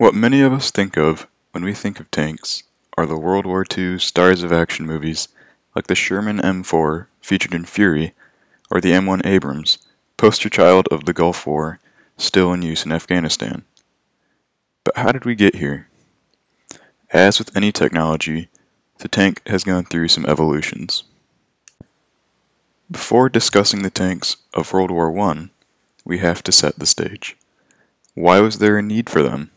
What many of us think of when we think of tanks are the World War II stars of action movies like the Sherman M4 featured in Fury or the M1 Abrams, poster child of the Gulf War, still in use in Afghanistan. But how did we get here? As with any technology, the tank has gone through some evolutions. Before discussing the tanks of World War I, we have to set the stage. Why was there a need for them?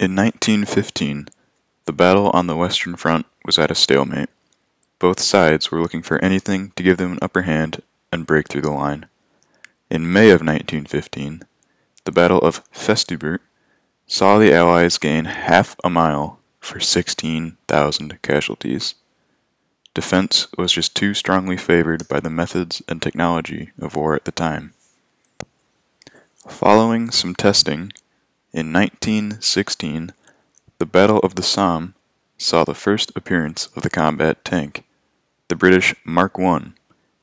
In 1915, the battle on the Western Front was at a stalemate. Both sides were looking for anything to give them an upper hand and break through the line. In May of 1915, the Battle of Festubert saw the Allies gain half a mile for 16,000 casualties. Defense was just too strongly favored by the methods and technology of war at the time. Following some testing, in 1916, the Battle of the Somme saw the first appearance of the combat tank, the British Mark I,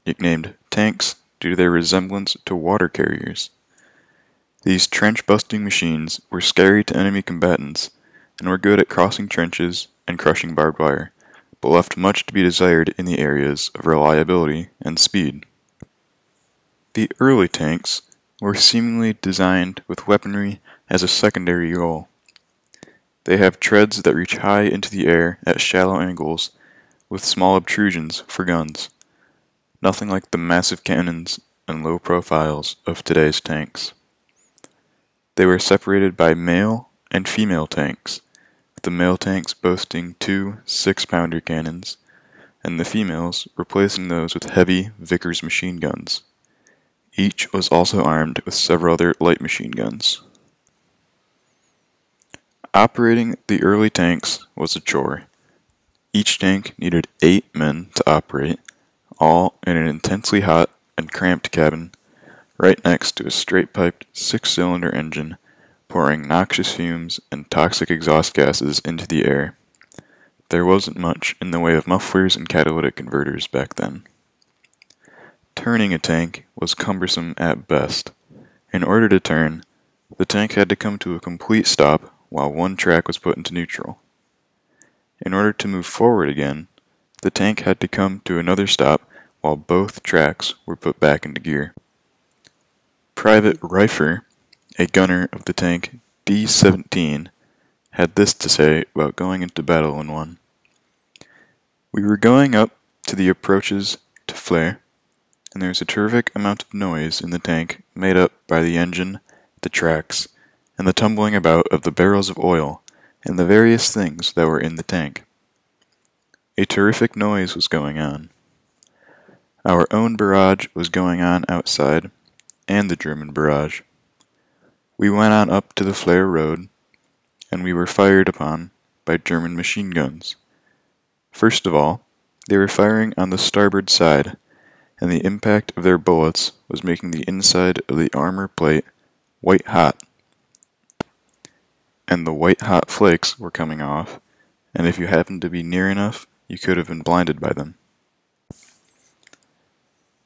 nicknamed tanks due to their resemblance to water carriers. These trench busting machines were scary to enemy combatants and were good at crossing trenches and crushing barbed wire, but left much to be desired in the areas of reliability and speed. The early tanks were seemingly designed with weaponry as a secondary goal. They have treads that reach high into the air at shallow angles with small obtrusions for guns, nothing like the massive cannons and low profiles of today's tanks. They were separated by male and female tanks, with the male tanks boasting two six pounder cannons, and the females replacing those with heavy Vickers machine guns. Each was also armed with several other light machine guns. Operating the early tanks was a chore. Each tank needed eight men to operate, all in an intensely hot and cramped cabin, right next to a straight piped six cylinder engine pouring noxious fumes and toxic exhaust gases into the air. There wasn't much in the way of mufflers and catalytic converters back then. Turning a tank was cumbersome at best. In order to turn, the tank had to come to a complete stop while one track was put into neutral. In order to move forward again, the tank had to come to another stop while both tracks were put back into gear. Private Reifer, a gunner of the tank D 17, had this to say about going into battle in one. We were going up to the approaches to Flers, and there was a terrific amount of noise in the tank made up by the engine, the tracks, and the tumbling about of the barrels of oil and the various things that were in the tank. A terrific noise was going on. Our own barrage was going on outside, and the German barrage. We went on up to the Flers Road, and we were fired upon by German machine guns. First of all, they were firing on the starboard side, and the impact of their bullets was making the inside of the armor plate white hot. And the white hot flakes were coming off, and if you happened to be near enough, you could have been blinded by them.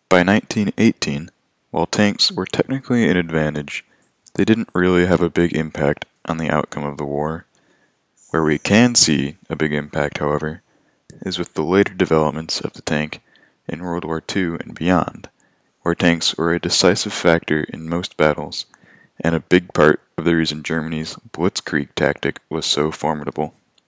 By 1918, while tanks were technically an advantage, they didn't really have a big impact on the outcome of the war. Where we can see a big impact, however, is with the later developments of the tank in World War II and beyond, where tanks were a decisive factor in most battles, and a big part of the reason Germany's blitzkrieg tactic was so formidable.